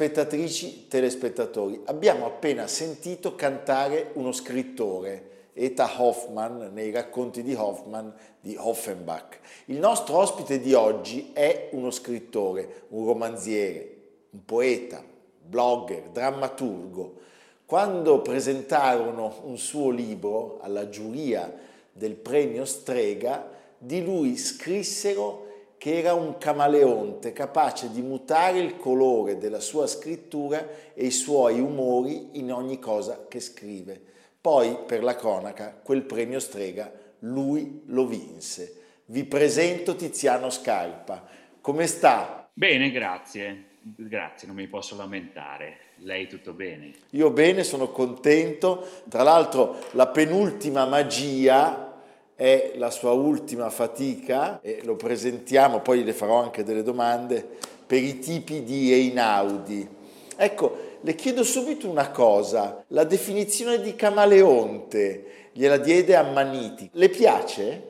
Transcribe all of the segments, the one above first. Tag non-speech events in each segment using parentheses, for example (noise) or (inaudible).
Telespettatrici, telespettatori, abbiamo appena sentito cantare uno scrittore, Eta Hoffmann, nei racconti di Hoffmann di Offenbach. Il nostro ospite di oggi è uno scrittore, un romanziere, un poeta, blogger, drammaturgo. Quando presentarono un suo libro alla giuria del premio Strega, di lui scrissero che era un camaleonte capace di mutare il colore della sua scrittura e i suoi umori in ogni cosa che scrive. Poi, per la cronaca, quel premio strega lui lo vinse. Vi presento Tiziano Scarpa. Come sta? Bene, grazie. Grazie, non mi posso lamentare. Lei tutto bene? Io bene, sono contento. Tra l'altro la penultima magia è la sua ultima fatica e lo presentiamo, poi le farò anche delle domande, per i tipi di Einaudi. Ecco, le chiedo subito una cosa, la definizione di camaleonte gliela diede Ammanniti, le piace?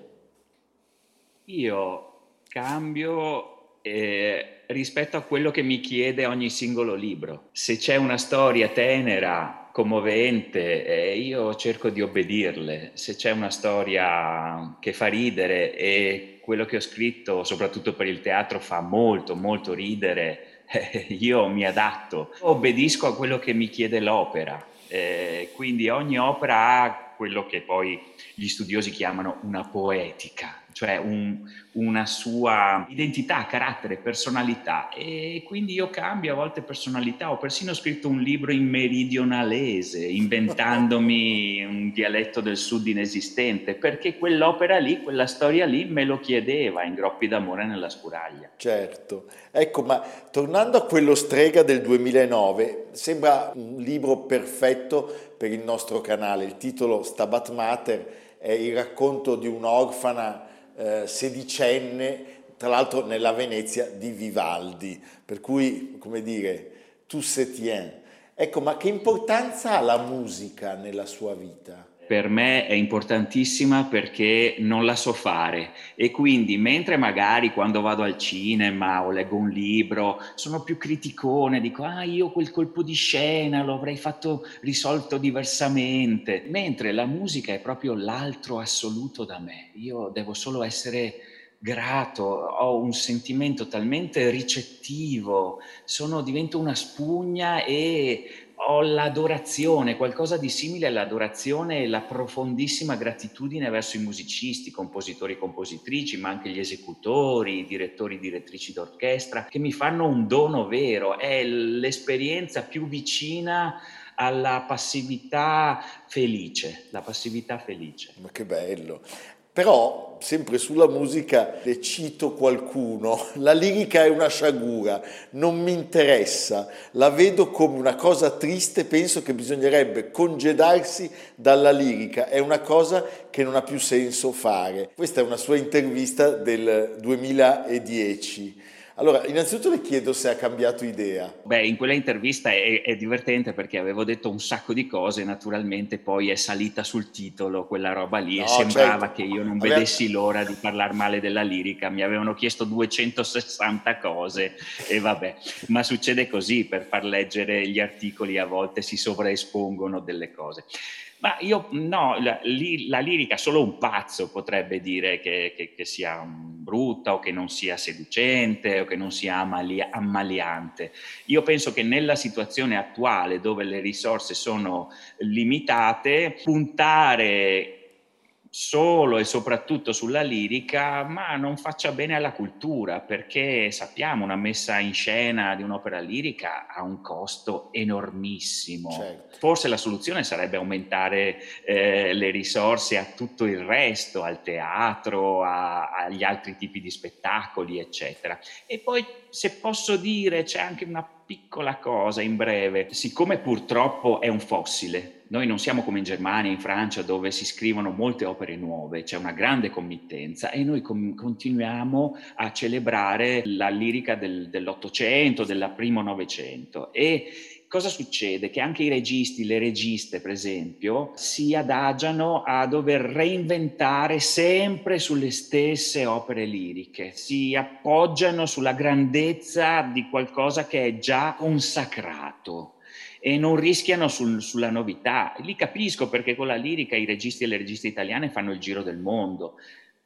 Io cambio eh, rispetto a quello che mi chiede ogni singolo libro. Se c'è una storia tenera commovente e io cerco di obbedirle. Se c'è una storia che fa ridere e quello che ho scritto, soprattutto per il teatro, fa molto, molto ridere, (laughs) io mi adatto. Obbedisco a quello che mi chiede l'opera. Eh, quindi ogni opera ha quello che poi gli studiosi chiamano una poetica, cioè un, una sua identità, carattere, personalità. E quindi io cambio a volte personalità, ho persino scritto un libro in meridionalese, inventandomi un dialetto del sud inesistente, perché quell'opera lì, quella storia lì me lo chiedeva in Groppi d'amore nella Spuraglia. Certo, ecco, ma tornando a quello strega del 2009, sembra un libro perfetto per il nostro canale, il titolo Stabat Mater è il racconto di un'orfana eh, sedicenne, tra l'altro nella Venezia di Vivaldi, per cui, come dire, tu se tiens. Ecco, ma che importanza ha la musica nella sua vita? Per me è importantissima perché non la so fare. E quindi mentre magari quando vado al cinema o leggo un libro sono più criticone, dico ah io quel colpo di scena lo avrei fatto risolto diversamente, mentre la musica è proprio l'altro assoluto da me, io devo solo essere grato, ho un sentimento talmente ricettivo, sono, divento una spugna e ho l'adorazione, qualcosa di simile all'adorazione e la profondissima gratitudine verso i musicisti, compositori e compositrici, ma anche gli esecutori, i direttori e direttrici d'orchestra, che mi fanno un dono vero, è l'esperienza più vicina alla passività felice, la passività felice. Ma che bello. Però, sempre sulla musica, le cito qualcuno, (laughs) la lirica è una sciagura, non mi interessa, la vedo come una cosa triste, penso che bisognerebbe congedarsi dalla lirica, è una cosa che non ha più senso fare. Questa è una sua intervista del 2010. Allora, innanzitutto le chiedo se ha cambiato idea. Beh, in quella intervista è, è, divertente perché avevo detto un sacco di cose, naturalmente poi è salita sul titolo quella roba lì no, e sembrava certo. che io non vedessi Aveva... l'ora di parlare male della lirica, mi avevano chiesto 260 cose e vabbè, ma succede così per far leggere gli articoli a volte si sovraespongono delle cose. Ma io no, la, la, lirica solo un pazzo potrebbe dire che, che, che, sia brutta o che non sia seducente o che non sia amali- ammaliante. Io penso che nella situazione attuale dove le risorse sono limitate, puntare solo e soprattutto sulla lirica, ma non faccia bene alla cultura, perché sappiamo una messa in scena di un'opera lirica ha un costo enormissimo. Certo. Forse la soluzione sarebbe aumentare eh, le risorse a tutto il resto, al teatro, a, agli altri tipi di spettacoli, eccetera. E poi, se posso dire, c'è anche una piccola cosa in breve, siccome purtroppo è un fossile, noi non siamo come in Germania, in Francia, dove si scrivono molte opere nuove, c'è una grande committenza e noi com- continuiamo a celebrare la lirica del, dell'Ottocento, del primo Novecento. E cosa succede? Che anche i registi, le registe, per esempio, si adagiano a dover reinventare sempre sulle stesse opere liriche, si appoggiano sulla grandezza di qualcosa che è già consacrato e non rischiano sul, sulla novità. Li capisco perché con la lirica i registi e le registe italiane fanno il giro del mondo.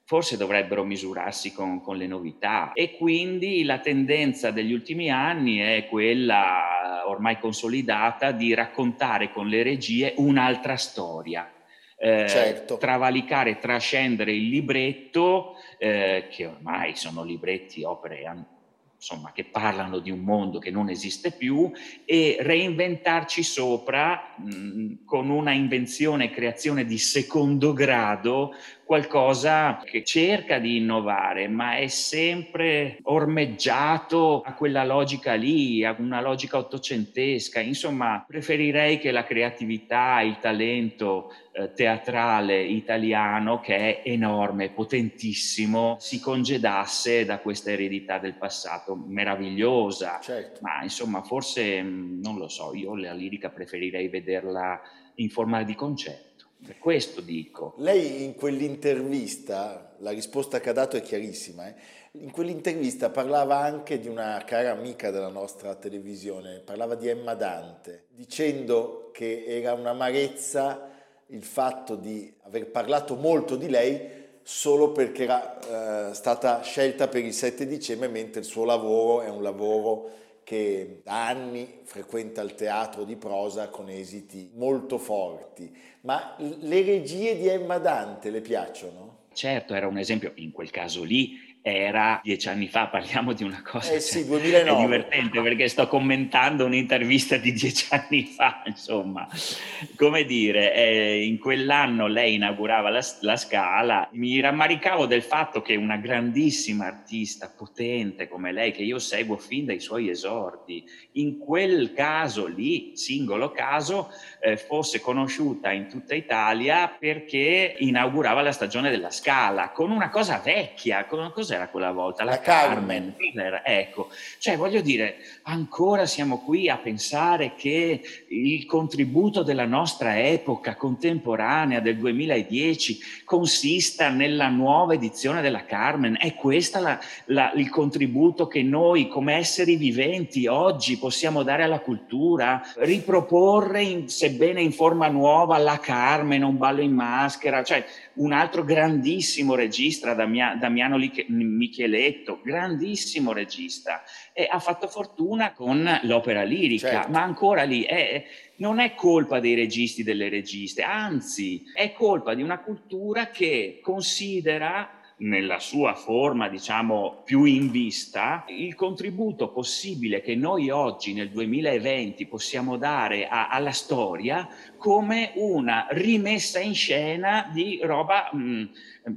Forse dovrebbero misurarsi con, con le novità e quindi la tendenza degli ultimi anni è quella ormai consolidata di raccontare con le regie un'altra storia. Eh, certo. travalicare, trascendere il libretto, eh, che ormai sono libretti, opere insomma, che parlano di un mondo che non esiste più e reinventarci sopra mh, con una invenzione e creazione di secondo grado qualcosa che cerca di innovare, ma è sempre ormeggiato a quella logica lì, a una logica ottocentesca. Insomma, preferirei che la creatività, il talento eh, teatrale italiano, che è enorme, potentissimo, si congedasse da questa eredità del passato meravigliosa. Certo. Ma insomma, forse non lo so, io la lirica preferirei vederla in forma di concerto. Per questo dico. Lei in quell'intervista, la risposta che ha dato è chiarissima, eh? in quell'intervista parlava anche di una cara amica della nostra televisione, parlava di Emma Dante, dicendo che era un'amarezza il fatto di aver parlato molto di lei solo perché era eh, stata scelta per il 7 dicembre, mentre il suo lavoro è un lavoro che da anni frequenta il teatro di prosa con esiti molto forti. Ma le regie di Emma Dante le piacciono? Certo, era un esempio, in quel caso lì era dieci anni fa, parliamo di una cosa eh sì, 2009. Cioè, è divertente perché sto commentando un'intervista di dieci anni fa, insomma, come dire, eh, in quell'anno lei inaugurava la, la, Scala, mi rammaricavo del fatto che una grandissima artista, potente come lei, che io seguo fin dai suoi esordi, in quel caso lì, singolo caso, eh, fosse conosciuta in tutta Italia perché inaugurava la stagione della Scala, con una cosa vecchia, con una cosa cos'era quella volta? La, la Carmen. Carmen. Ecco, cioè voglio dire, ancora siamo qui a pensare che il contributo della nostra epoca contemporanea del 2010 consista nella nuova edizione della Carmen. È questo il contributo che noi come esseri viventi oggi possiamo dare alla cultura? Riproporre, in, sebbene in forma nuova, la Carmen, un ballo in maschera, cioè un altro grandissimo regista, Damiano Micheletto, grandissimo regista, e ha fatto fortuna con l'opera lirica, certo. ma ancora lì è, non è colpa dei registi e delle registe, anzi è colpa di una cultura che considera nella sua forma, diciamo, più in vista, il contributo possibile che noi oggi nel 2020 possiamo dare a, alla storia come una rimessa in scena di roba mh, mm,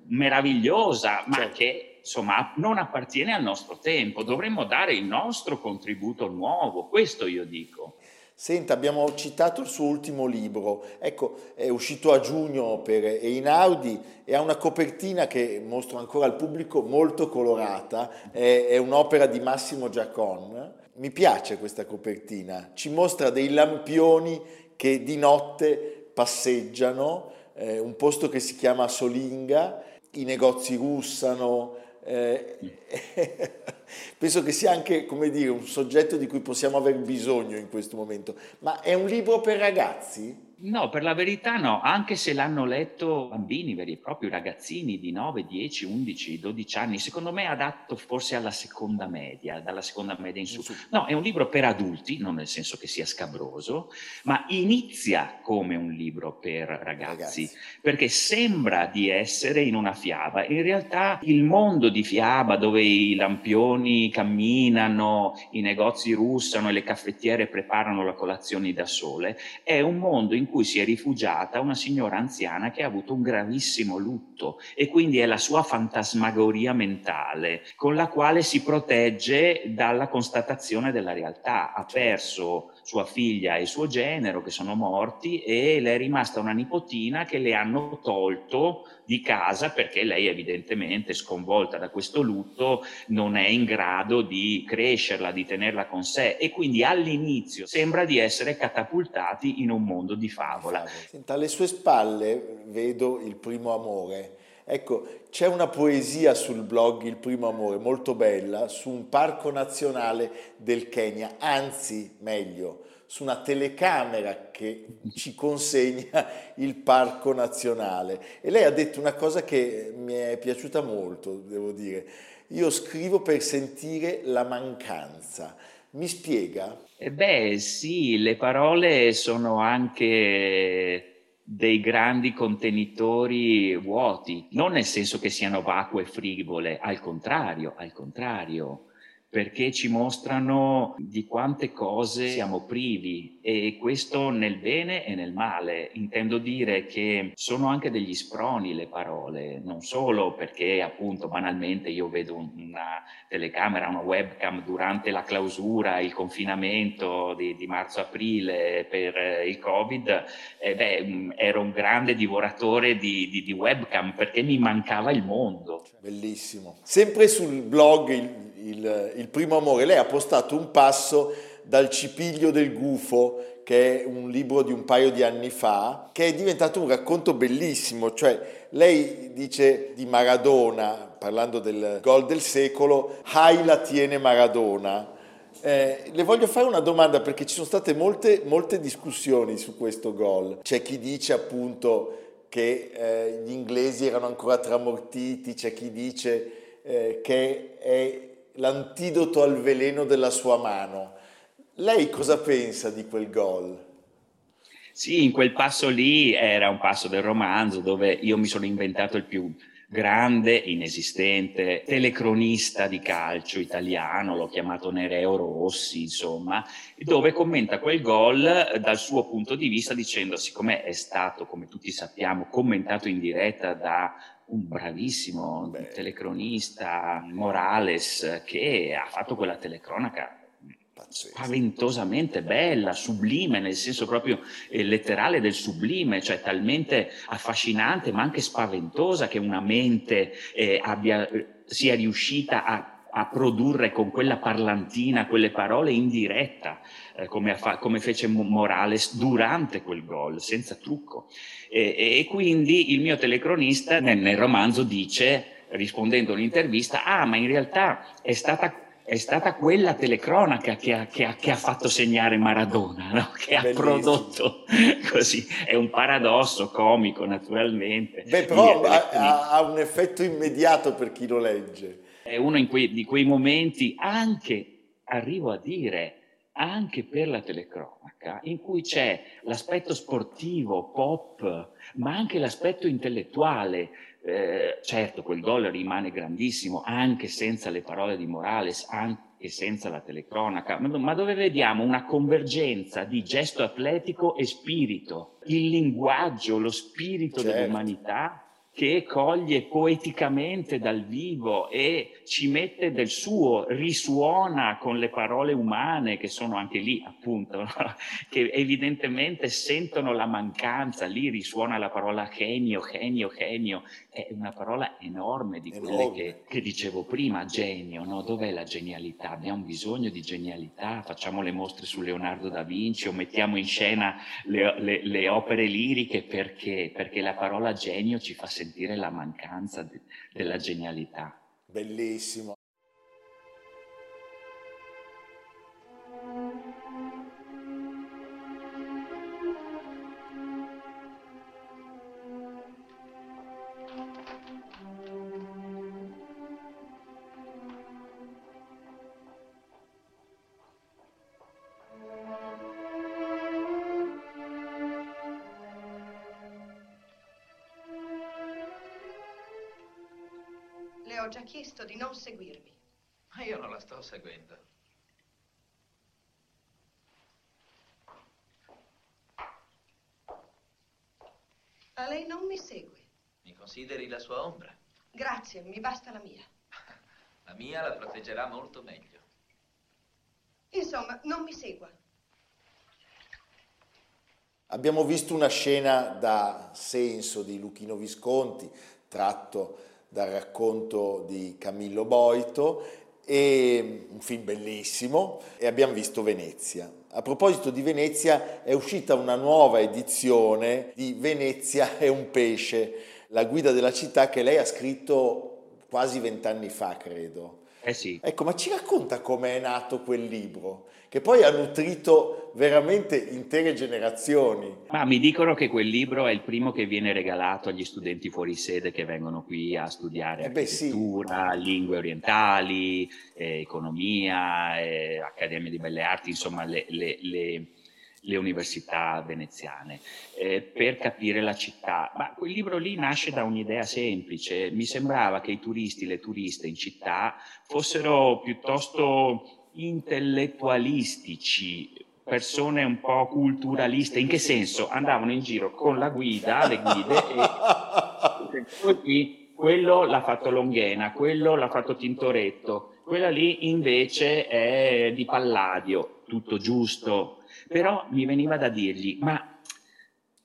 meravigliosa, ma certo. che insomma non appartiene al nostro tempo. Dovremmo dare il nostro contributo nuovo, questo io dico. Senta, abbiamo citato il suo ultimo libro, ecco, è uscito a giugno per Einaudi e ha una copertina che mostro ancora al pubblico molto colorata, è, è un'opera di Massimo Giacon. Mi piace questa copertina, ci mostra dei lampioni che di notte passeggiano, eh, un posto che si chiama Solinga, i negozi russano. Eh, (laughs) Penso che sia anche, come dire, un soggetto di cui possiamo aver bisogno in questo momento. Ma è un libro per ragazzi? No, per la verità no, anche se l'hanno letto bambini veri e propri, ragazzini di 9, 10, 11, 12 anni, secondo me è adatto forse alla seconda media, dalla seconda media in su. No, è un libro per adulti, non nel senso che sia scabroso, ma inizia come un libro per ragazzi, ragazzi. perché sembra di essere in una fiaba. In realtà il mondo di fiaba dove i lampioni camminano, i negozi russano e le caffettiere preparano la colazione da sole, è un mondo in cui si è rifugiata una signora anziana che ha avuto un gravissimo lutto e quindi è la sua fantasmagoria mentale con la quale si protegge dalla constatazione della realtà. Ha perso sua figlia e suo genero che sono morti e le è rimasta una nipotina che le hanno tolto di casa perché lei evidentemente sconvolta da questo lutto non è in grado di crescerla, di tenerla con sé e quindi all'inizio sembra di essere catapultati in un mondo di favola. Senta, alle sue spalle vedo il primo amore. Ecco, c'è una poesia sul blog Il primo amore molto bella su un parco nazionale del Kenya, anzi, meglio, su una telecamera che ci consegna il parco nazionale. E lei ha detto una cosa che mi è piaciuta molto, devo dire. Io scrivo per sentire la mancanza. Mi spiega? Eh beh, sì, le parole sono anche dei grandi contenitori vuoti, non nel senso che siano vacue e frivole, al contrario, al contrario perché ci mostrano di quante cose siamo privi e questo nel bene e nel male. Intendo dire che sono anche degli sproni le parole, non solo perché appunto banalmente io vedo una telecamera, una webcam durante la clausura, il confinamento di, di marzo-aprile per il Covid, eh beh, ero un grande divoratore di, di, di webcam perché mi mancava il mondo. Bellissimo. Sempre sul blog il il, il primo amore, lei ha postato un passo dal cipiglio del gufo, che è un libro di un paio di anni fa, che è diventato un racconto bellissimo, cioè lei dice di Maradona, parlando del gol del secolo, Hai la tiene Maradona. Eh, le voglio fare una domanda perché ci sono state molte, molte discussioni su questo gol. C'è chi dice appunto che eh, gli inglesi erano ancora tramortiti, c'è chi dice eh, che è l'antidoto al veleno della sua mano. Lei cosa pensa di quel gol? Sì, in quel passo lì era un passo del romanzo dove io mi sono inventato il più grande, inesistente, telecronista di calcio italiano, l'ho chiamato Nereo Rossi, insomma, dove commenta quel gol dal suo punto di vista dicendo, siccome è stato, come tutti sappiamo, commentato in diretta da un bravissimo Beh. telecronista, Morales, che ha fatto quella telecronaca spaventosamente bella, sublime, nel senso proprio eh, letterale del sublime, cioè talmente affascinante ma anche spaventosa che una mente eh, abbia, eh, sia riuscita a a produrre con quella parlantina quelle parole in diretta, eh, come, fa- come, fece Morales durante quel gol, senza trucco. E, e quindi il mio telecronista nel, nel romanzo dice, rispondendo all'intervista, ah ma in realtà è stata è stata quella telecronaca che ha, che ha, che ha fatto segnare Maradona, no? (laughs) che Bellissimo. ha prodotto (laughs) così. È un paradosso comico, naturalmente. Beh, però ha, ha, un effetto immediato per chi lo legge. È uno quei, di quei momenti, anche, arrivo a dire, anche per la telecronaca, in cui c'è l'aspetto sportivo, pop, ma anche l'aspetto intellettuale. Eh, certo, quel gol rimane grandissimo anche senza le parole di Morales, anche senza la telecronaca, ma dove vediamo una convergenza di gesto atletico e spirito, il linguaggio, lo spirito certo. dell'umanità che coglie poeticamente dal vivo e ci mette del suo, risuona con le parole umane che sono anche lì, appunto, no? (laughs) che evidentemente sentono la mancanza, lì risuona la parola genio, genio, genio, è una parola enorme di quelle. Che, che, dicevo prima, genio, no? dov'è la genialità? Abbiamo bisogno di genialità, facciamo le mostre su Leonardo da Vinci o mettiamo in scena le, le, le opere liriche perché? Perché la parola genio ci fa sentire la mancanza de, della genialità. Bellissimo. Seguirmi. Ma io non la sto seguendo. Ma lei non mi segue. Mi consideri la sua ombra. Grazie, mi basta la mia. (laughs) La mia la proteggerà molto meglio. Insomma, non mi segua. Abbiamo visto una scena da senso di Luchino Visconti, tratto dal racconto di Camillo Boito, e un film bellissimo, e abbiamo visto Venezia. A proposito di Venezia, è uscita una nuova edizione di Venezia è un pesce, la guida della città che lei ha scritto quasi vent'anni fa, credo. Eh sì. Ecco, ma ci racconta come è nato quel libro, che poi ha nutrito veramente intere generazioni. Ma mi dicono che quel libro è il primo che viene regalato agli studenti fuori sede che vengono qui a studiare Eh beh, sì. architettura, lingue orientali, eh, economia, eh, accademia di belle arti, insomma le, le- le- le università veneziane, eh, per capire la città. Ma quel libro lì nasce da un'idea semplice. Mi sembrava che i turisti, le turiste in città fossero piuttosto intellettualistici, persone un po' culturaliste. In che senso? Andavano in giro con la guida, le guide, e quello l'ha fatto Longhena, quello l'ha fatto Tintoretto, quella lì invece è di Palladio, tutto giusto. Però mi veniva da dirgli, ma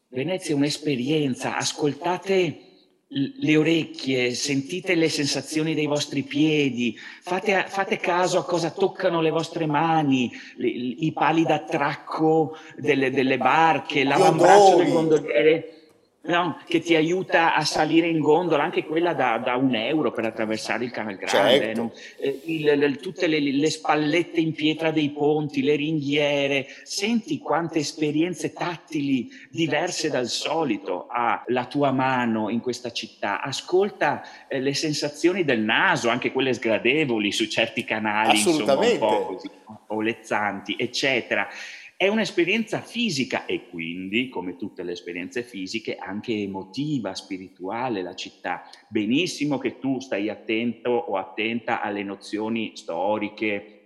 Venezia è un'esperienza, ascoltate le orecchie, sentite le sensazioni dei vostri piedi, fate, fate caso a cosa toccano le vostre mani, le- i pali d'attracco delle, delle barche, l'avambraccio del gondoliere. No, che ti aiuta a salire in gondola, anche quella da, da un euro per attraversare il Canal Grande, Certo. no? Eh, il- il- tutte le, le spallette in pietra dei ponti, le ringhiere, senti quante esperienze tattili diverse dal solito ha la tua mano in questa città, ascolta eh, le sensazioni del naso, anche quelle sgradevoli su certi canali, insomma, un po' così, un po' lezzanti, eccetera. È un'esperienza fisica e quindi, come tutte le esperienze fisiche, anche emotiva, spirituale la città. Benissimo che tu stai attento o attenta alle nozioni storiche,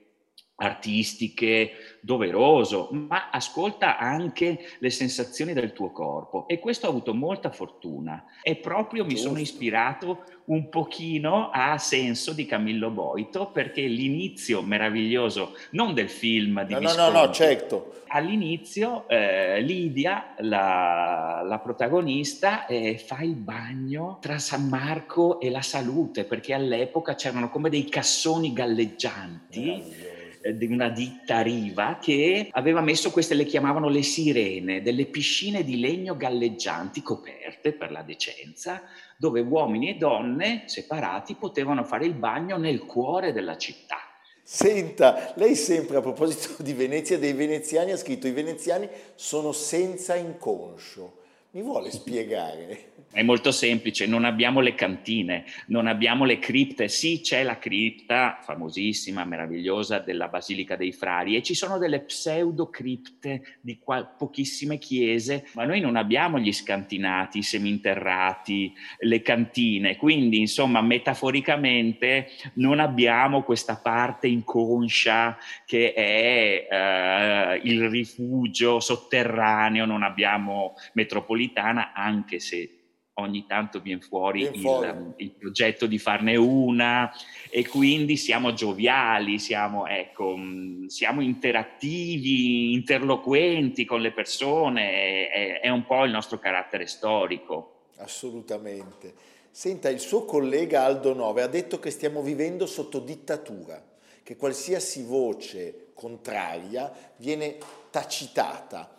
artistiche, doveroso, ma ascolta anche le sensazioni del tuo corpo. E questo ho avuto molta fortuna. E proprio mi sono ispirato un pochino a Senso di Camillo Boito perché l'inizio meraviglioso non del film di No, no, no, no, Visconti, certo. All'inizio eh, Lidia, la, la protagonista, eh, fa il bagno tra San Marco e la Salute, perché all'epoca c'erano come dei cassoni galleggianti. Meraviglioso. Eh, di una ditta Riva che aveva messo queste, le chiamavano le sirene, delle piscine di legno galleggianti coperte per la decenza, dove uomini e donne separati potevano fare il bagno nel cuore della città. Senta, lei sempre a proposito di Venezia, dei veneziani, ha scritto i veneziani sono senza inconscio. Mi vuole spiegare? È molto semplice, non abbiamo le cantine, non abbiamo le cripte. Sì, c'è la cripta famosissima, meravigliosa della Basilica dei Frari e ci sono delle pseudocripte di qua- pochissime chiese, ma noi non abbiamo gli scantinati, i seminterrati, le cantine. Quindi, insomma, metaforicamente non abbiamo questa parte inconscia che è eh, il rifugio sotterraneo, non abbiamo metropolitana, anche se ogni tanto viene fuori, Viene il, fuori. il progetto di farne una e quindi siamo gioviali, siamo, ecco, mh, siamo interattivi, interloquenti con le persone, è, è un po' il nostro carattere storico. Assolutamente. Senta, il suo collega Aldo Nove ha detto che stiamo vivendo sotto dittatura, che qualsiasi voce contraria viene tacitata,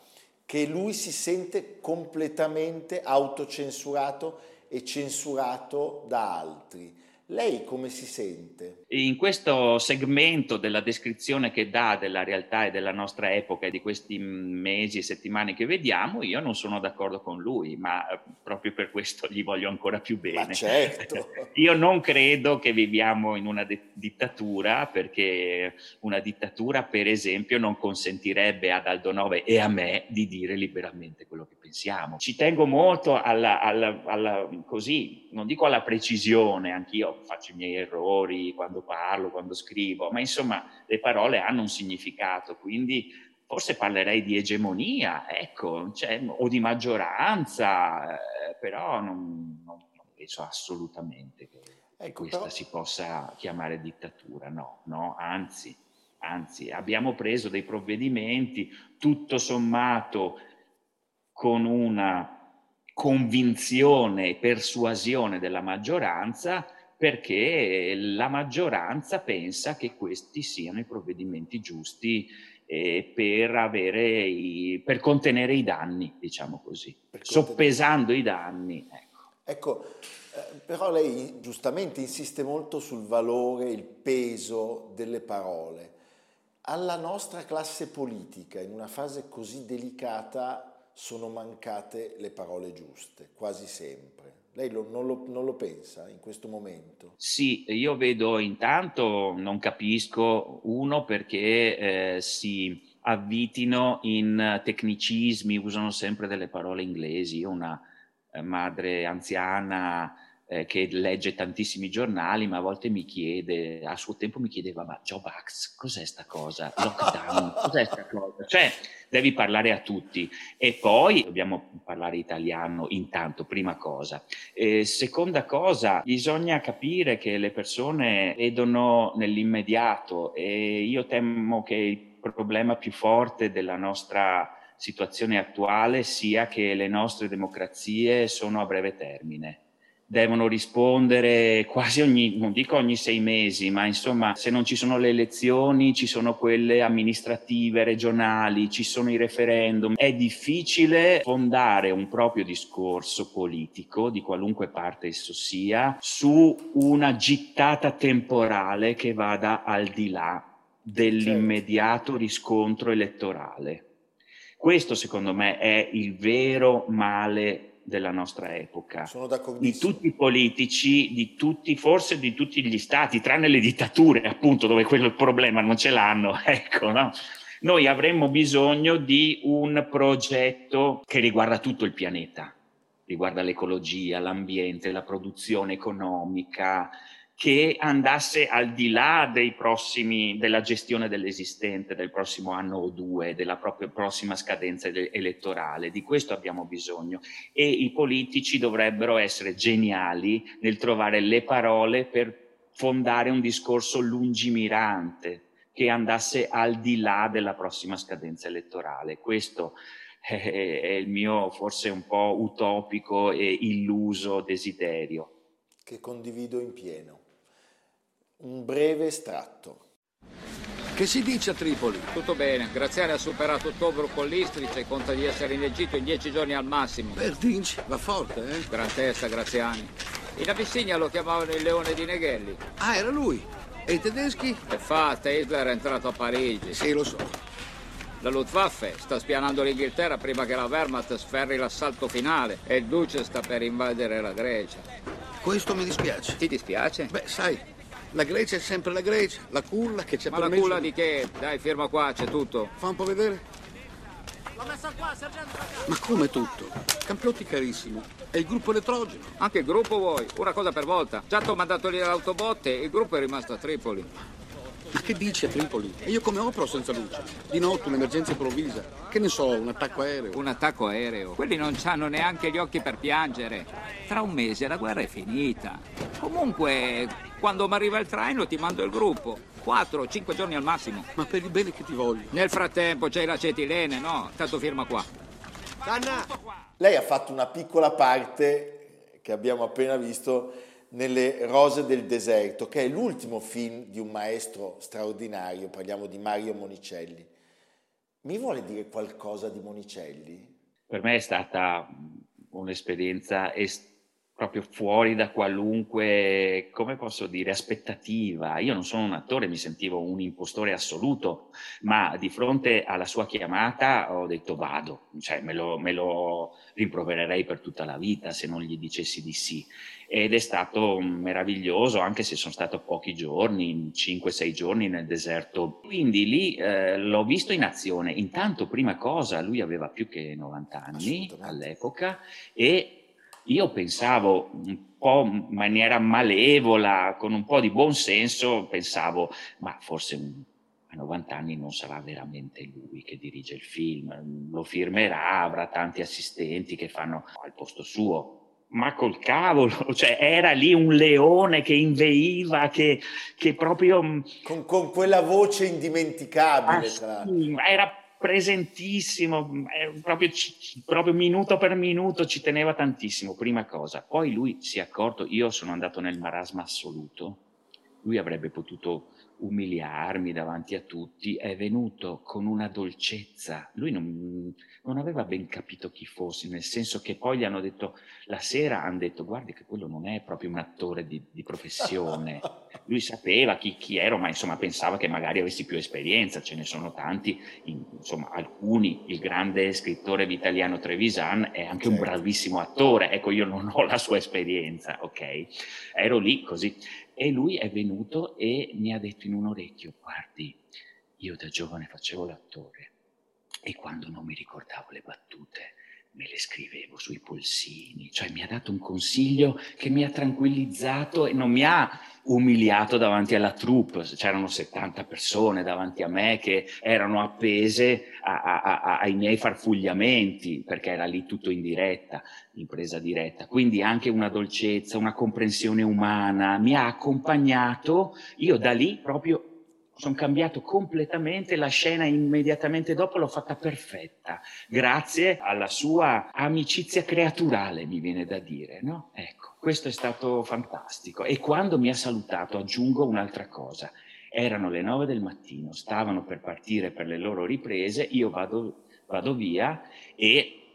che lui si sente completamente autocensurato e censurato da altri. Lei come si sente? In questo segmento della descrizione che dà della realtà e della nostra epoca e di questi mesi e settimane che vediamo, io non sono d'accordo con lui, ma eh, proprio per questo gli voglio ancora più bene. Ma certo. (laughs) io non credo che viviamo in una de- dittatura, perché una dittatura, per esempio, non consentirebbe ad Aldo Nove e a me di dire liberamente quello che pensiamo. Ci tengo molto alla, alla, alla così, non dico alla precisione, anch'io faccio i miei errori quando parlo, quando scrivo, ma insomma le parole hanno un significato, quindi forse parlerei di egemonia, ecco, cioè, o di maggioranza, eh, però non, non, non, penso assolutamente che ecco, questa però... si possa chiamare dittatura, no, no, anzi, anzi, abbiamo preso dei provvedimenti tutto sommato con una convinzione e persuasione della maggioranza perché la maggioranza pensa che questi siano i provvedimenti giusti eh, per, i, per, contenere i danni, diciamo così, soppesando i danni. Ecco, ecco eh, però lei giustamente insiste molto sul valore, il peso delle parole. Alla nostra classe politica, in una fase così delicata, sono mancate le parole giuste, quasi sempre. Lei lo, non, lo, non, lo, pensa in questo momento? Sì, io vedo intanto, non capisco, uno perché eh, si avvitino in tecnicismi, usano sempre delle parole inglesi. Io una eh, madre anziana eh, che legge tantissimi giornali, ma a volte mi chiede, a suo tempo mi chiedeva, ma Bucks, cos'è sta cosa? Lockdown, (laughs) cos'è sta cosa? Cioè, devi parlare a tutti. E poi dobbiamo parlare italiano intanto, prima cosa. E seconda cosa, bisogna capire che le persone vedono nell'immediato e io temo che il problema più forte della nostra situazione attuale sia che le nostre democrazie sono a breve termine devono rispondere quasi ogni, non dico ogni sei mesi, ma insomma se non ci sono le elezioni ci sono quelle amministrative, regionali, ci sono i referendum. È difficile fondare un proprio discorso politico, di qualunque parte esso sia, su una gittata temporale che vada al di là dell'immediato riscontro elettorale. Questo secondo me è il vero male della nostra epoca. Di tutti i politici, di tutti, forse di tutti gli stati, tranne le dittature, appunto, dove quello il problema non ce l'hanno. (laughs) Ecco, no? Noi avremmo bisogno di un progetto che riguarda tutto il pianeta, riguarda l'ecologia, l'ambiente, la produzione economica, che andasse al di là prossimi, della gestione dell'esistente del prossimo anno o due, della propria prossima scadenza elettorale. Di questo abbiamo bisogno. E i politici dovrebbero essere geniali nel trovare le parole per fondare un discorso lungimirante che andasse al di là della prossima scadenza elettorale. Questo è il mio forse un po' utopico e illuso desiderio. Che condivido in pieno. Un breve estratto. Che si dice a Tripoli? Tutto bene, Graziani ha superato ottobre con l'Istrice e conta di essere in Egitto in dieci giorni al massimo. Verdinci, va forte, eh? Gran testa, Graziani. In Abissigna lo chiamavano il leone di Neghelli. Ah, era lui. E i tedeschi? È fatta, Hitler è entrato a Parigi. Sì, lo so. La Luftwaffe sta spianando l'Inghilterra prima che la Wehrmacht sferri l'assalto finale e il Duce sta per invadere la Grecia. Questo mi dispiace. Ti dispiace? Beh, sai, la Grecia è sempre la Grecia, la culla che c'è Ma la culla di che? Dai, firma qua, c'è tutto. Fa un po' vedere. L'ho messa qua, sergente. Ma come tutto? Campiotti carissimo. È il gruppo elettrogeno. Anche il gruppo vuoi? Una cosa per volta. Già ti ho mandato lì l'autobotte e il gruppo è rimasto a Tripoli. Ma che dici a Tripoli? E io come opero senza luce? Di notte un'emergenza improvvisa. Che ne so, un attacco aereo. Un attacco aereo? Quelli non hanno neanche gli occhi per piangere. Tra un mese la guerra è finita. Comunque, quando mi arriva il traino ti mando il gruppo. Quattro, cinque giorni al massimo. Ma per il bene che ti voglio. Nel frattempo c'è l'acetilene, no? Tanto firma qua. Danna! Lei ha fatto una piccola parte che abbiamo appena visto nelle Rose del deserto, che è l'ultimo film di un maestro straordinario, parliamo di Mario Monicelli. Mi vuole dire qualcosa di Monicelli? Per me è stata un'esperienza est- proprio fuori da qualunque, come posso dire, aspettativa. Io non sono un attore, mi sentivo un impostore assoluto, ma di fronte alla sua chiamata ho detto vado, cioè me lo, me lo rimprovererei per tutta la vita se non gli dicessi di sì. Ed è stato meraviglioso, anche se sono stato pochi giorni, 5-6 giorni nel deserto. Quindi lì eh, l'ho visto in azione. Intanto, prima cosa, lui aveva più che 90 anni all'epoca e io pensavo un po' in maniera malevola, con un po' di buon senso, pensavo, ma forse a 90 anni non sarà veramente lui che dirige il film, lo firmerà, avrà tanti assistenti che fanno al posto suo. Ma col cavolo, (laughs) cioè era lì un leone che inveiva, che, che proprio... Con, con, quella voce indimenticabile, ah, sì, era presentissimo, proprio, proprio, minuto per minuto ci teneva tantissimo, prima cosa. Poi lui si è accorto, io sono andato nel marasma assoluto, lui avrebbe potuto umiliarmi davanti a tutti, è venuto con una dolcezza, lui non, non aveva ben capito chi fossi, nel senso che poi gli hanno detto, la sera hanno detto, guardi che quello non è proprio un attore di, di professione, (laughs) lui sapeva chi, chi, ero, ma insomma pensava che magari avessi più esperienza, ce ne sono tanti, insomma alcuni, il grande scrittore vitaliano Trevisan è anche un certo. bravissimo attore, ecco io non ho la sua esperienza, ok? Ero lì così e lui è venuto e mi ha detto in un orecchio, guardi, io da giovane facevo l'attore e quando non mi ricordavo le battute me le scrivevo sui polsini, cioè mi ha dato un consiglio che mi ha tranquillizzato e non mi ha umiliato davanti alla troupe, c'erano 70 persone davanti a me che erano appese a, a, a, ai miei farfugliamenti, perché era lì tutto in diretta, in presa diretta, quindi anche una dolcezza, una comprensione umana, mi ha accompagnato, io da lì proprio sono cambiato completamente, la scena immediatamente dopo l'ho fatta perfetta, grazie alla sua amicizia creaturale, mi viene da dire, no? Ecco, questo è stato fantastico. E quando mi ha salutato, aggiungo un'altra cosa, erano le nove del mattino, stavano per partire per le loro riprese, io vado, vado via e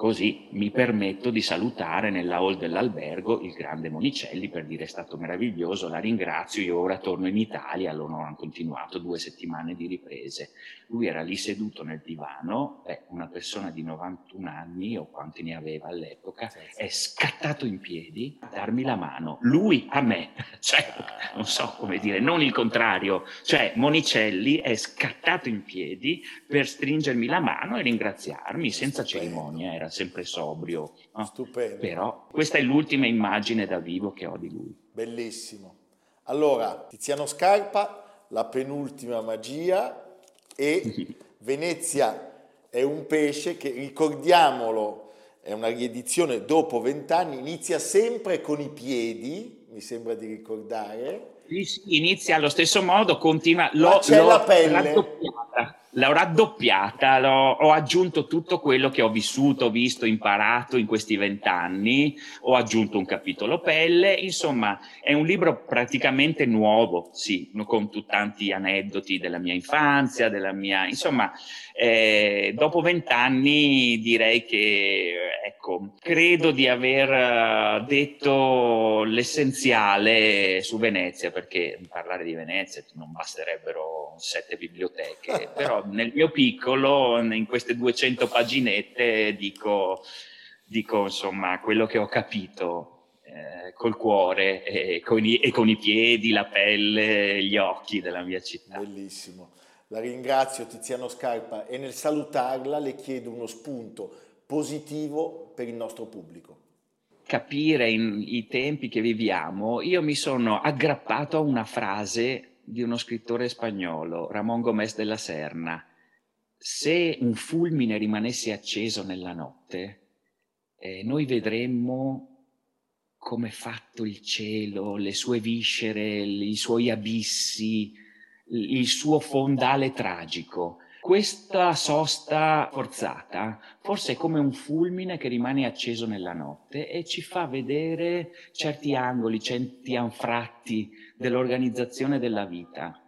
Così mi permetto di salutare nella hall dell'albergo il grande Monicelli per dire è stato meraviglioso, la ringrazio, io ora torno in Italia, loro hanno continuato due settimane di riprese. Lui era lì seduto nel divano, beh, una persona di 91 anni o quanti ne aveva all'epoca, è scattato in piedi a darmi la mano, lui a me, (laughs) cioè non so come dire, non il contrario, cioè Monicelli è scattato in piedi per stringermi la mano e ringraziarmi senza cerimonia, era sempre sobrio. No? Stupendo. Però questa è l'ultima immagine da vivo che ho di lui. Bellissimo. Allora, Tiziano Scarpa, la penultima magia e (laughs) Venezia è un pesce che, ricordiamolo, è una riedizione dopo vent'anni, inizia sempre con i piedi, mi sembra di ricordare. Inizia allo stesso modo, continua, l'ho, c'è l'ho la pelle. L'ho raddoppiata, l'ho, ho aggiunto tutto quello che ho vissuto, visto, imparato in questi vent'anni, ho aggiunto un capitolo pelle, insomma è un libro praticamente nuovo, sì, con tanti aneddoti della mia infanzia, della mia, insomma, eh, dopo vent'anni direi che, ecco, credo di aver eh, detto l'essenziale su Venezia, perché parlare di Venezia non basterebbero sette biblioteche, (laughs) però nel mio piccolo, in queste 200 paginette, dico, dico insomma quello che ho capito eh, col cuore e con, i, e con i piedi, la pelle, gli occhi della mia città. Bellissimo. La ringrazio Tiziano Scarpa e nel salutarla le chiedo uno spunto positivo per il nostro pubblico. Capire in, i tempi che viviamo, io mi sono aggrappato a una frase di uno scrittore spagnolo, Ramón Gómez de la Serna. Se un fulmine rimanesse acceso nella notte, eh, noi vedremmo come è fatto il cielo, le sue viscere, i suoi abissi, il suo fondale tragico. Questa sosta forzata forse è come un fulmine che rimane acceso nella notte e ci fa vedere certi angoli, certi anfratti dell'organizzazione della vita.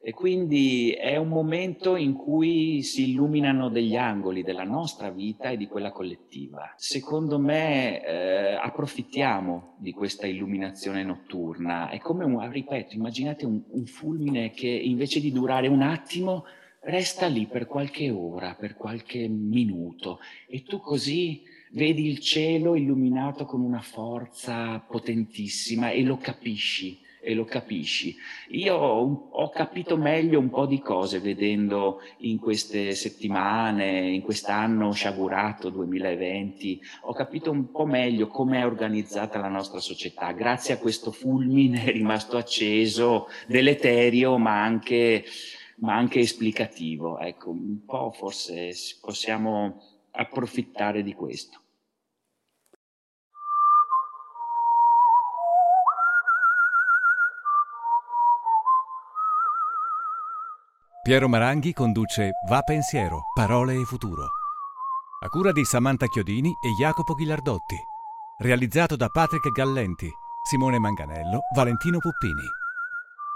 E quindi è un momento in cui si illuminano degli angoli della nostra vita e di quella collettiva. Secondo me eh, approfittiamo di questa illuminazione notturna. È come un, ripeto, immaginate un, un fulmine che invece di durare un attimo resta lì per qualche ora, per qualche minuto e tu così vedi il cielo illuminato con una forza potentissima e lo capisci e lo capisci. Io ho capito meglio un po' di cose vedendo in queste settimane, in quest'anno sciagurato 2020, ho capito un po' meglio come è organizzata la nostra società, grazie a questo fulmine (laughs) rimasto acceso, deleterio, ma anche, ma anche esplicativo. Ecco, un po' forse possiamo approfittare di questo. Piero Maranghi conduce Va Pensiero, Parole e Futuro. A cura di Samantha Chiodini e Jacopo Ghilardotti. Realizzato da Patrick Gallenti, Simone Manganello, Valentino Puppini.